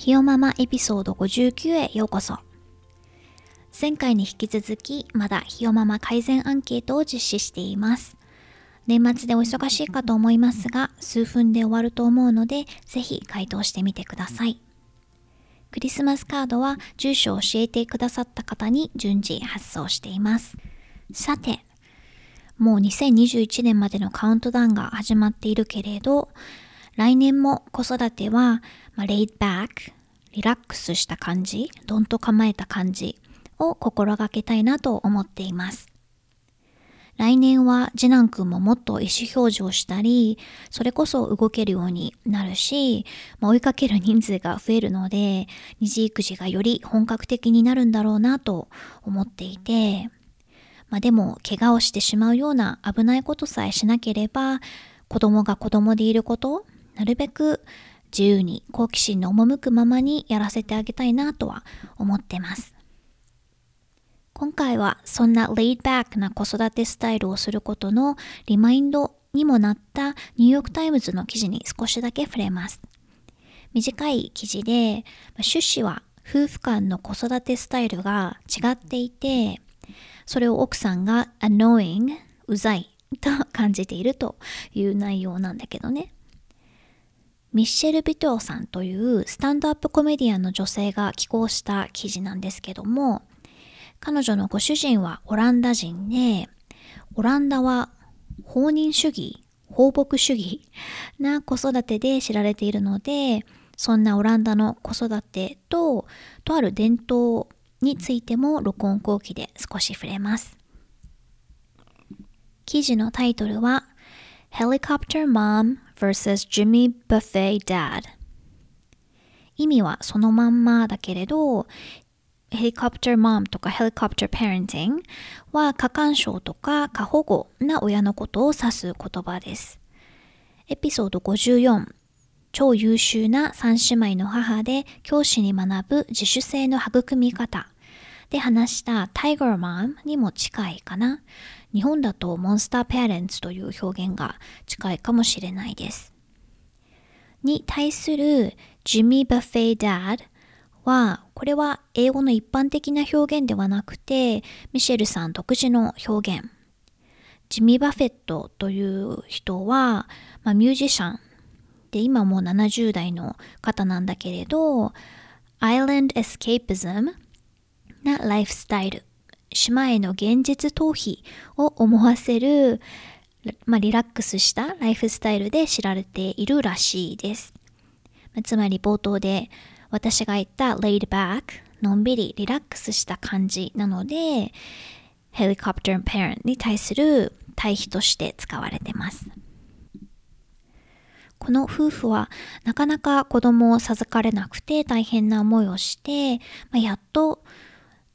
ひよママエピソード59へようこそ。前回に引き続き、まだひよママ改善アンケートを実施しています。年末でお忙しいかと思いますが、数分で終わると思うので、ぜひ回答してみてください。クリスマスカードは住所を教えてくださった方に順次発送しています。さて、もう2021年までのカウントダウンが始まっているけれど、来年も子育ては、まあ、レイドバック、リラックスした感じ、どんと構えた感じを心がけたいなと思っています。来年は次男くんももっと意思表示をしたり、それこそ動けるようになるし、まあ、追いかける人数が増えるので、二次育児がより本格的になるんだろうなと思っていて、まあ、でも怪我をしてしまうような危ないことさえしなければ、子供が子供でいること、なるべく自由に好奇心の赴くままにやらせてあげたいなとは思ってます。今回はそんな laid back な子育てスタイルをすることのリマインドにもなったニューヨークタイムズの記事に少しだけ触れます。短い記事で趣旨は夫婦間の子育てスタイルが違っていてそれを奥さんが annoying うざいと感じているという内容なんだけどね。ミッシェル・ビトーさんというスタンドアップコメディアンの女性が寄稿した記事なんですけども彼女のご主人はオランダ人で、オランダは放任主義、放牧主義な子育てで知られているので、そんなオランダの子育てと、とある伝統についても録音後期で少し触れます。記事のタイトルは Helicopter Mom vs Jimmy Buffet Dad 意味はそのまんまだけれどヘリコプターマムとかヘリコプターパレンティングは過干渉とか過保護な親のことを指す言葉です。エピソード54超優秀な三姉妹の母で教師に学ぶ自主性の育み方で話した tiger mom にも近いかな。日本だとモンスターペアレンツという表現が近いかもしれないです。に対する Jimmy Buffett dad は、これは英語の一般的な表現ではなくて、ミシェルさん独自の表現。ジミー・バフェットという人は、まあ、ミュージシャンで今もう70代の方なんだけれど、アイランドエスケープズムなライフスタイル、島への現実逃避を思わせる、まあ、リラックスしたライフスタイルで知られているらしいです。つまり冒頭で私が言った laid back のんびりリラックスした感じなので helicopter parent に対する対比として使われてますこの夫婦はなかなか子供を授かれなくて大変な思いをして、まあ、やっと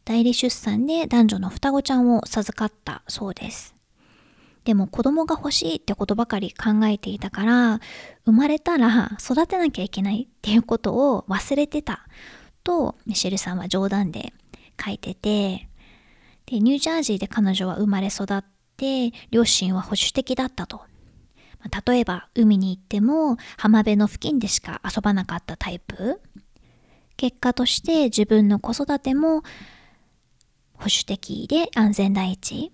代理出産で男女の双子ちゃんを授かったそうですでも子供が欲しいってことばかり考えていたから、生まれたら育てなきゃいけないっていうことを忘れてたとミシェルさんは冗談で書いてて、で、ニュージャージーで彼女は生まれ育って、両親は保守的だったと。例えば海に行っても浜辺の付近でしか遊ばなかったタイプ結果として自分の子育ても保守的で安全第一。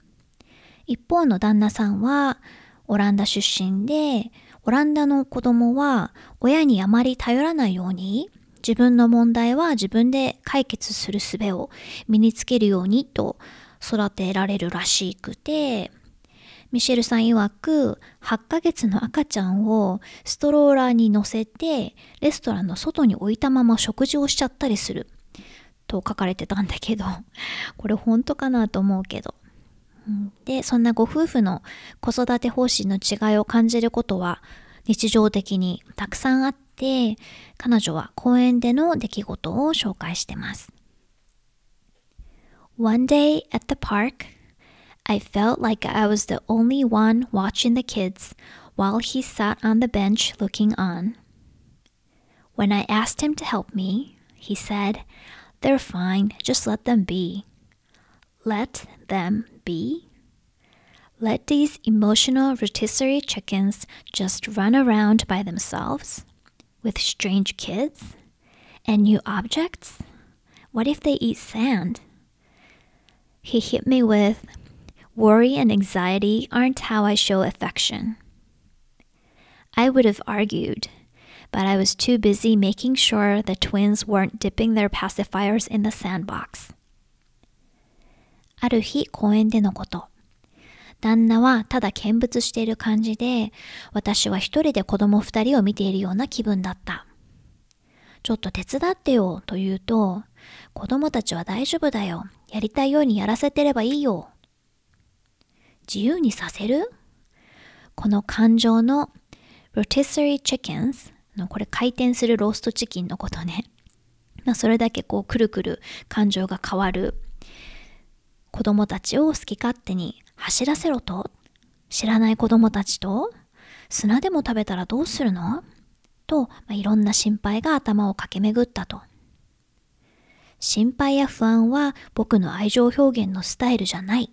一方の旦那さんはオランダ出身で、オランダの子供は親にあまり頼らないように、自分の問題は自分で解決する術を身につけるようにと育てられるらしくて、ミシェルさん曰く8ヶ月の赤ちゃんをストローラーに乗せてレストランの外に置いたまま食事をしちゃったりする。と書かれてたんだけどこれ本当かなと思うけどで、そんなご夫婦の子育て方針の違いを感じることは日常的にたくさんあって彼女は公園での出来事を紹介してます One day at the park I felt like I was the only one watching the kids while he sat on the bench looking on. When I asked him to help me, he said, They're fine, just let them be. Let them be? Let these emotional rotisserie chickens just run around by themselves with strange kids and new objects? What if they eat sand? He hit me with, Worry and anxiety aren't how I show affection. I would have argued, but I was too busy making sure the twins weren't dipping their pacifiers in the sandbox. ある日公園でのこと。旦那はただ見物している感じで、私は一人で子供二人を見ているような気分だった。ちょっと手伝ってよと言うと、子供たちは大丈夫だよ。やりたいようにやらせてればいいよ。自由にさせる？この感情の rotisserie chickens これ回転するローストチキンのことね。まあ、それだけこうくるくる感情が変わる子供たちを好き勝手に走らせろと知らない子供たちと砂でも食べたらどうするの？と、まあ、いろんな心配が頭を駆け巡ったと。心配や不安は僕の愛情表現のスタイルじゃない。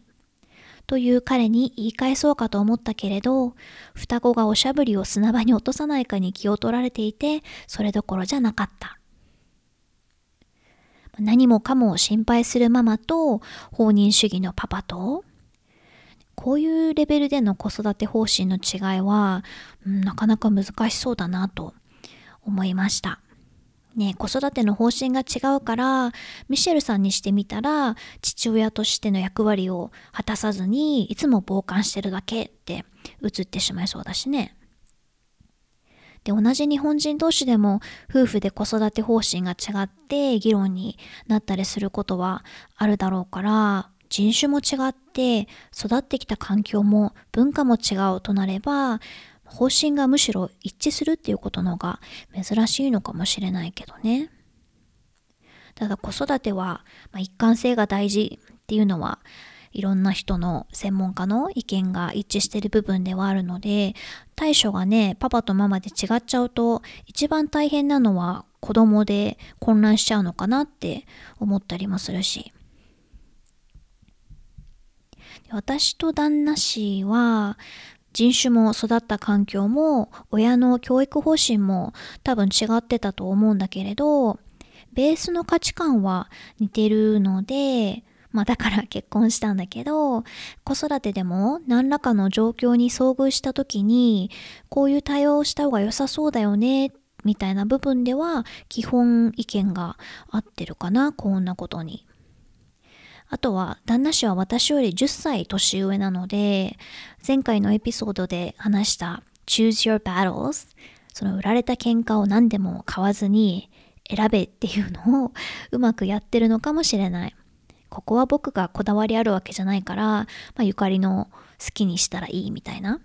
という彼に言い返そうかと思ったけれど、双子がおしゃぶりを砂場に落とさないかに気を取られていて、それどころじゃなかった。何もかも心配するママと、放任主義のパパと、こういうレベルでの子育て方針の違いは、なかなか難しそうだなと思いました。ね、子育ての方針が違うからミシェルさんにしてみたら父親としての役割を果たさずにいつも傍観してるだけって映ってしまいそうだしね。で同じ日本人同士でも夫婦で子育て方針が違って議論になったりすることはあるだろうから人種も違って育ってきた環境も文化も違うとなれば方針がむしろ一致するっていうことのが珍しいのかもしれないけどね。ただ子育ては、まあ、一貫性が大事っていうのはいろんな人の専門家の意見が一致してる部分ではあるので対処がねパパとママで違っちゃうと一番大変なのは子供で混乱しちゃうのかなって思ったりもするし私と旦那氏は人種も育った環境も親の教育方針も多分違ってたと思うんだけれどベースの価値観は似てるのでまあだから結婚したんだけど子育てでも何らかの状況に遭遇した時にこういう対応をした方が良さそうだよねみたいな部分では基本意見が合ってるかなこんなことに。あとは旦那氏は私より10歳年上なので前回のエピソードで話した Choose Your Battles その売られた喧嘩を何でも買わずに選べっていうのを うまくやってるのかもしれない。ここは僕がこだわりあるわけじゃないから、まあ、ゆかりの好きにしたらいいみたいな。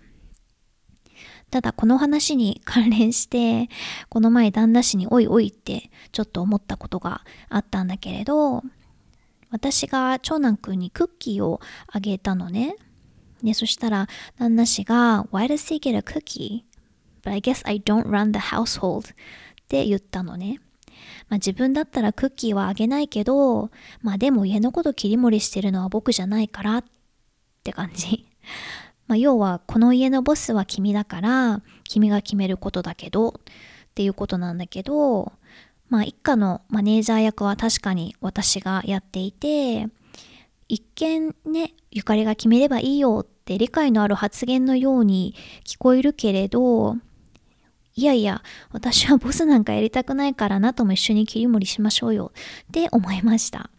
ただこの話に関連して、この前旦那氏においおいってちょっと思ったことがあったんだけれど、私が長男くんにクッキーをあげたのね。で、そしたら旦那氏が Why does he get a cookie? But I guess I don't run the household って言ったのね。まあ、自分だったらクッキーはあげないけど、まあでも家のこと切り盛りしてるのは僕じゃないからって感じ。まあ、要はこの家のボスは君だから君が決めることだけどっていうことなんだけどまあ一家のマネージャー役は確かに私がやっていて、一見ね、ゆかりが決めればいいよって理解のある発言のように聞こえるけれど、いやいや、私はボスなんかやりたくないからなとも一緒に切り盛りしましょうよって思いました。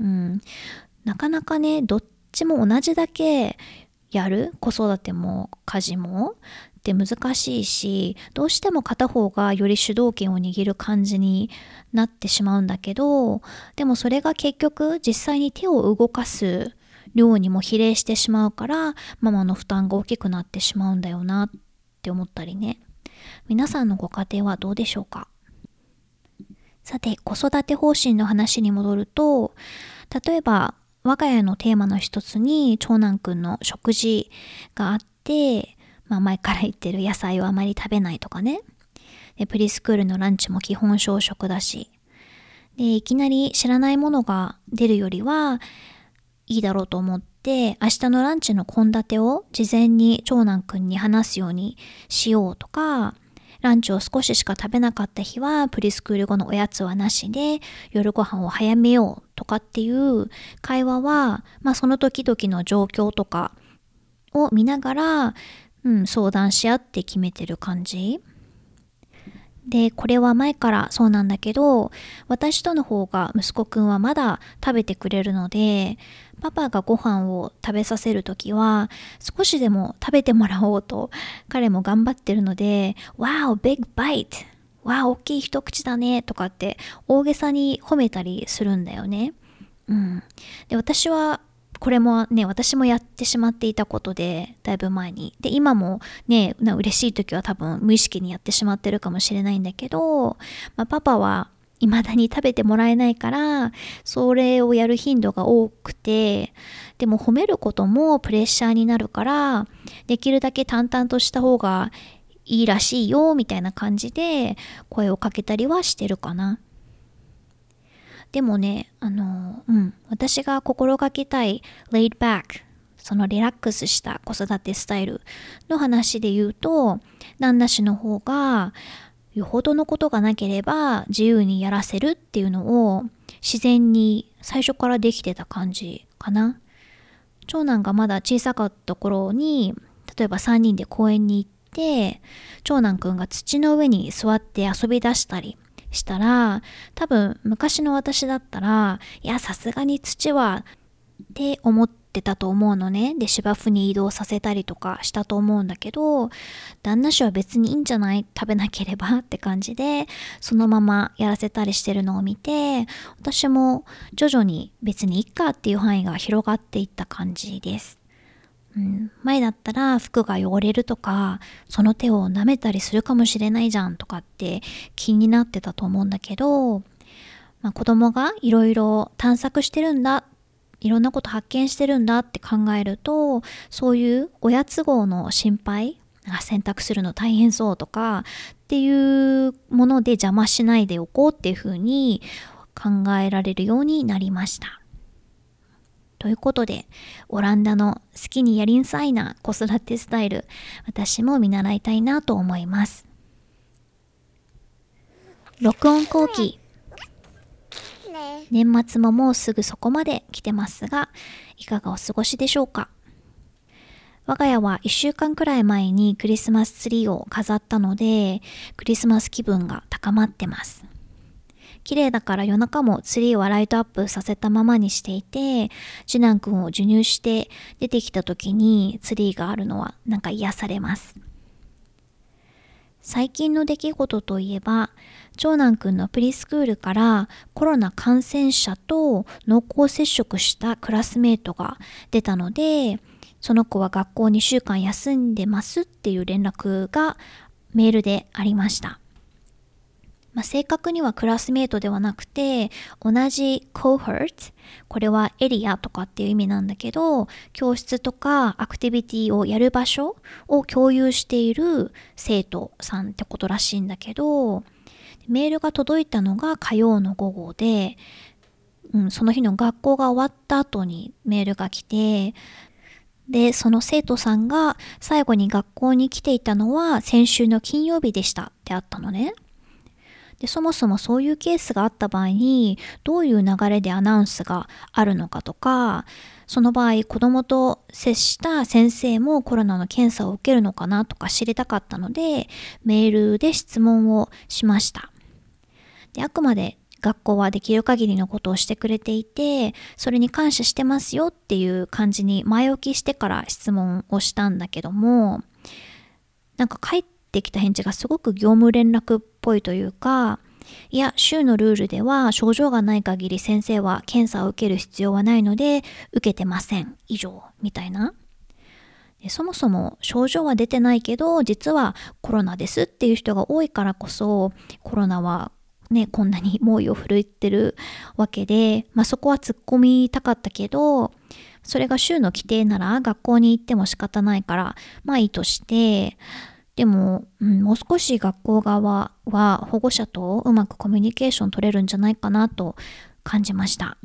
うん。なかなかね、どっちも同じだけやる子育ても家事もって難しいしどうしても片方がより主導権を握る感じになってしまうんだけどでもそれが結局実際に手を動かす量にも比例してしまうからママの負担が大きくなってしまうんだよなって思ったりね。皆さんのご家庭はどうでしょうか？さて、子育て方針の話に戻ると、例えば、我が家のテーマの一つに長男くんの食事があって、まあ前から言ってる野菜をあまり食べないとかね。で、プリスクールのランチも基本小食だし。で、いきなり知らないものが出るよりはいいだろうと思って、明日のランチの献立を事前に長男くんに話すようにしようとか、ランチを少ししか食べなかった日はプリスクール後のおやつはなしで夜ご飯を早めようとかっていう会話は、まあその時々の状況とかを見ながら、うん、相談し合って決めてる感じ。で、これは前からそうなんだけど、私との方が息子くんはまだ食べてくれるので、パパがご飯を食べさせるときは、少しでも食べてもらおうと、彼も頑張ってるので、Wow, big bite! わあ、大きい一口だねとかって大げさに褒めたりするんだよね。うん。で、私はこれもね、私もやってしまっていたことで、だいぶ前に。で、今もね、嬉しい時は多分無意識にやってしまってるかもしれないんだけど、まあ、パパは未だに食べてもらえないから、それをやる頻度が多くて、でも褒めることもプレッシャーになるから、できるだけ淡々とした方がいいらしいよ、みたいな感じで声をかけたりはしてるかな。でもね、あの、うん、私が心がけたい laid back そのリラックスした子育てスタイルの話で言うと、旦那氏の方が、よほどのことがなければ自由にやらせるっていうのを自然に最初からできてた感じかな。長男がまだ小さかった頃に、例えば3人で公園に行って、長男くんが土の上に座って遊び出したり、したら、多分昔の私だったら、いや、さすがに土はって思ってたと思うのね。で、芝生に移動させたりとかしたと思うんだけど、旦那氏は別にいいんじゃない？食べなければって感じで、そのままやらせたりしてるのを見て、私も徐々に別にいっかっていう範囲が広がっていった感じです。前だったら服が汚れるとか、その手を舐めたりするかもしれないじゃんとかって気になってたと思うんだけど、まあ、子供がいろいろ探索してるんだ、いろんなこと発見してるんだって考えると、そういう親都合の心配、選択するの大変そうとかっていうもので邪魔しないでおこうっていうふうに考えられるようになりました。ということで、オランダの好きにやりんさいな子育てスタイル、私も見習いたいなと思います。録音後期。年末ももうすぐそこまで来てますが、いかがお過ごしでしょうか？我が家は1週間くらい前にクリスマスツリーを飾ったので、クリスマス気分が高まってます。綺麗だから夜中もツリーはライトアップさせたままにしていて、次男くんを授乳して出てきた時にツリーがあるのはなんか癒されます。最近の出来事といえば、長男くんのプリスクールからコロナ感染者と濃厚接触したクラスメートが出たので、その子は学校2週間休んでますっていう連絡がメールでありました。まあ、正確にはクラスメートではなくて、同じ cohort、これはエリアとかっていう意味なんだけど、教室とかアクティビティをやる場所を共有している生徒さんってことらしいんだけど、メールが届いたのが火曜の午後で、うん、その日の学校が終わった後にメールが来て、で、その生徒さんが最後に学校に来ていたのは先週の金曜日でしたってあったのね。でそもそもそういうケースがあった場合にどういう流れでアナウンスがあるのかとかその場合子供と接した先生もコロナの検査を受けるのかなとか知りたかったのでメールで質問をしました。であくまで学校はできる限りのことをしてくれていてそれに感謝してますよっていう感じに前置きしてから質問をしたんだけどもなんか帰ってきた返事がすごく業務連絡っぽいというか、いや、州のルールでは症状がない限り先生は検査を受ける必要はないので、受けてません。以上。みたいな。そもそも症状は出てないけど実はコロナですっていう人が多いからこそコロナはねこんなに猛威を振るってるわけで、まあ、そこは突っ込みたかったけどそれが週の規定なら学校に行っても仕方ないからまあいいとしてでも、うん、もう少し学校側は保護者とうまくコミュニケーション取れるんじゃないかなと感じました。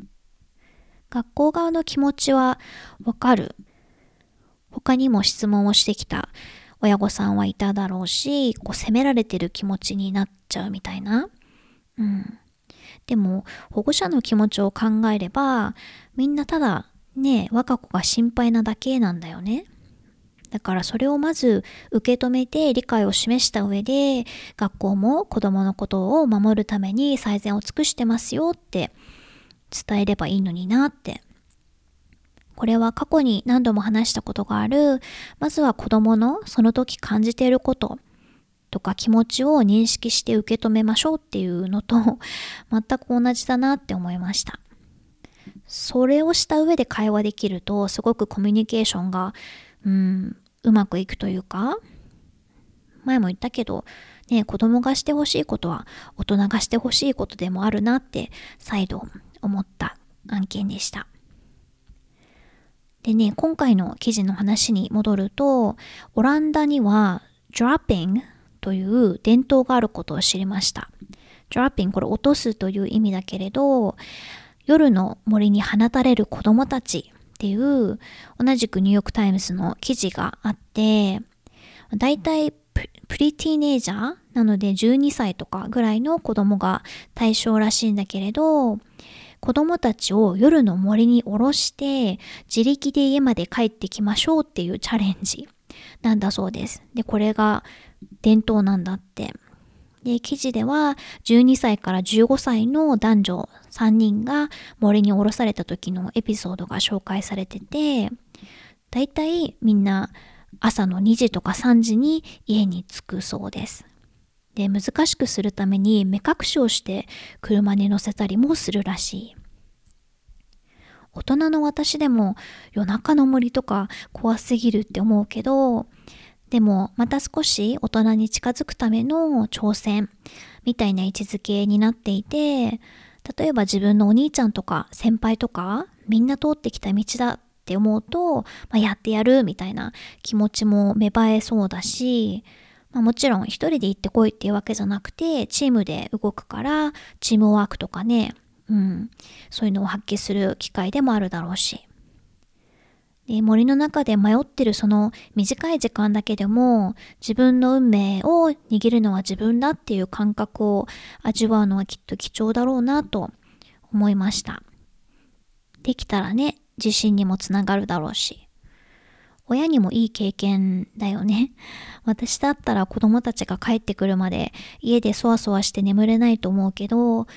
学校側の気持ちはわかる。他にも質問をしてきた親御さんはいただろうし、こう責められてる気持ちになっちゃうみたいな。うん。でも、保護者の気持ちを考えれば、みんなただね、我が子が心配なだけなんだよね。だからそれをまず受け止めて理解を示した上で、学校も子供のことを守るために最善を尽くしてますよって伝えればいいのになって。これは過去に何度も話したことがある、まずは子供のその時感じていることとか気持ちを認識して受け止めましょうっていうのと 全く同じだなって思いました。それをした上で会話できるとすごくコミュニケーションが、うん、うまくいくというか、前も言ったけど、ね、子供がしてほしいことは大人がしてほしいことでもあるなって再度思った案件でした。でね、今回の記事の話に戻ると、オランダには dropping という伝統があることを知りました。dropping これ落とすという意味だけれど、夜の森に放たれる子供たちっていう同じくニューヨークタイムズの記事があって、だいたいプリティーネイジャーなので12歳とかぐらいの子供が対象らしいんだけれど、子供たちを夜の森に降ろして自力で家まで帰ってきましょうっていうチャレンジなんだそうです。で、これが伝統なんだって。で、記事では12歳から15歳の男女3人が森に降ろされた時のエピソードが紹介されてて、だいたいみんな朝の2時とか3時に家に着くそうです。で難しくするために目隠しをして車に乗せたりもするらしい。大人の私でも夜中の森とか怖すぎるって思うけど、でもまた少し大人に近づくための挑戦みたいな位置づけになっていて、例えば自分のお兄ちゃんとか先輩とかみんな通ってきた道だって思うと、まあ、やってやるみたいな気持ちも芽生えそうだし、まあ、もちろん一人で行ってこいっていうわけじゃなくて、チームで動くから、チームワークとかね、うん、そういうのを発揮する機会でもあるだろうし。で森の中で迷ってるその短い時間だけでも自分の運命を握るのは自分だっていう感覚を味わうのはきっと貴重だろうなと思いました。できたらね、自信にもつながるだろうし。親にもいい経験だよね。私だったら子供たちが帰ってくるまで家でそわそわして眠れないと思うけど、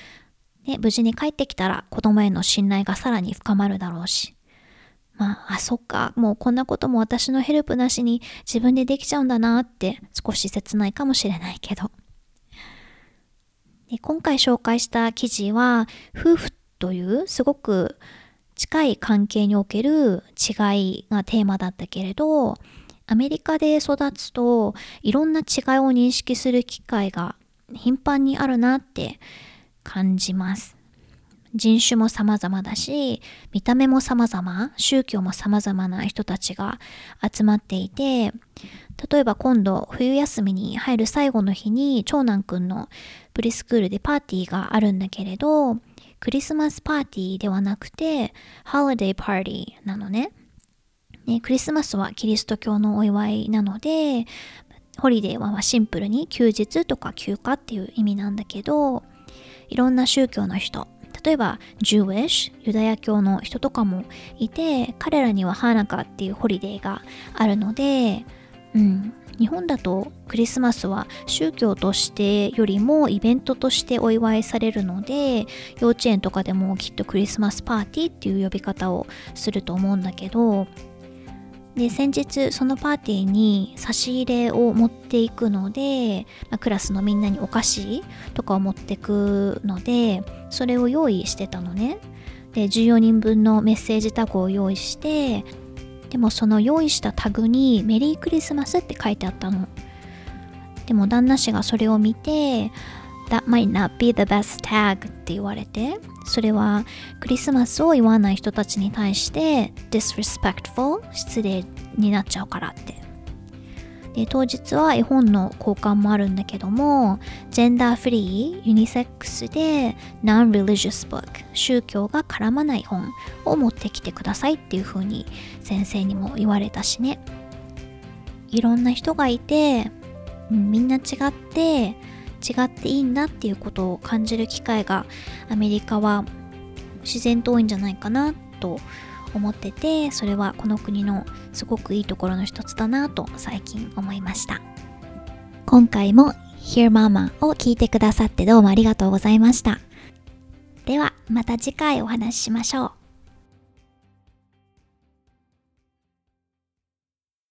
ね、無事に帰ってきたら子供への信頼がさらに深まるだろうし。まあ、あ、そっか、もうこんなことも私のヘルプなしに自分でできちゃうんだなって少し切ないかもしれないけど。で今回紹介した記事は、夫婦というすごく近い関係における違いがテーマだったけれど、アメリカで育つといろんな違いを認識する機会が頻繁にあるなって感じます。人種も様々だし、見た目も様々、宗教も様々な人たちが集まっていて、例えば今度冬休みに入る最後の日に長男くんのプリスクールでパーティーがあるんだけれど、クリスマスパーティーではなくて、ハロデーパーティーなのね。ねクリスマスはキリスト教のお祝いなので、ホリデーはシンプルに休日とか休暇っていう意味なんだけど、いろんな宗教の人、例えば Jewish ユダヤ教の人とかもいて彼らにはハーナカっていうホリデーがあるので、うん、日本だとクリスマスは宗教としてよりもイベントとしてお祝いされるので幼稚園とかでもきっとクリスマスパーティーっていう呼び方をすると思うんだけどで先日そのパーティーに差し入れを持っていくので、まあ、クラスのみんなにお菓子とかを持ってくのでそれを用意してたのね。で14人分のメッセージタグを用意してでもその用意したタグにメリークリスマスって書いてあったの。でも旦那氏がそれを見て That might not be the best tag って言われてそれはクリスマスを言わない人たちに対して disrespectful 失礼になっちゃうからって。で当日は絵本の交換もあるんだけどもジェンダーフリーユニセックスで non-religious book 宗教が絡まない本を持ってきてくださいっていう風に先生にも言われたしね。いろんな人がいて、みんな違って違っていいんだっていうことを感じる機会がアメリカは自然と多いんじゃないかなと思っててそれはこの国のすごくいいところの一つだなと最近思いました。今回も Hear Mama を聞いてくださってどうもありがとうございました。ではまた次回お話ししましょう。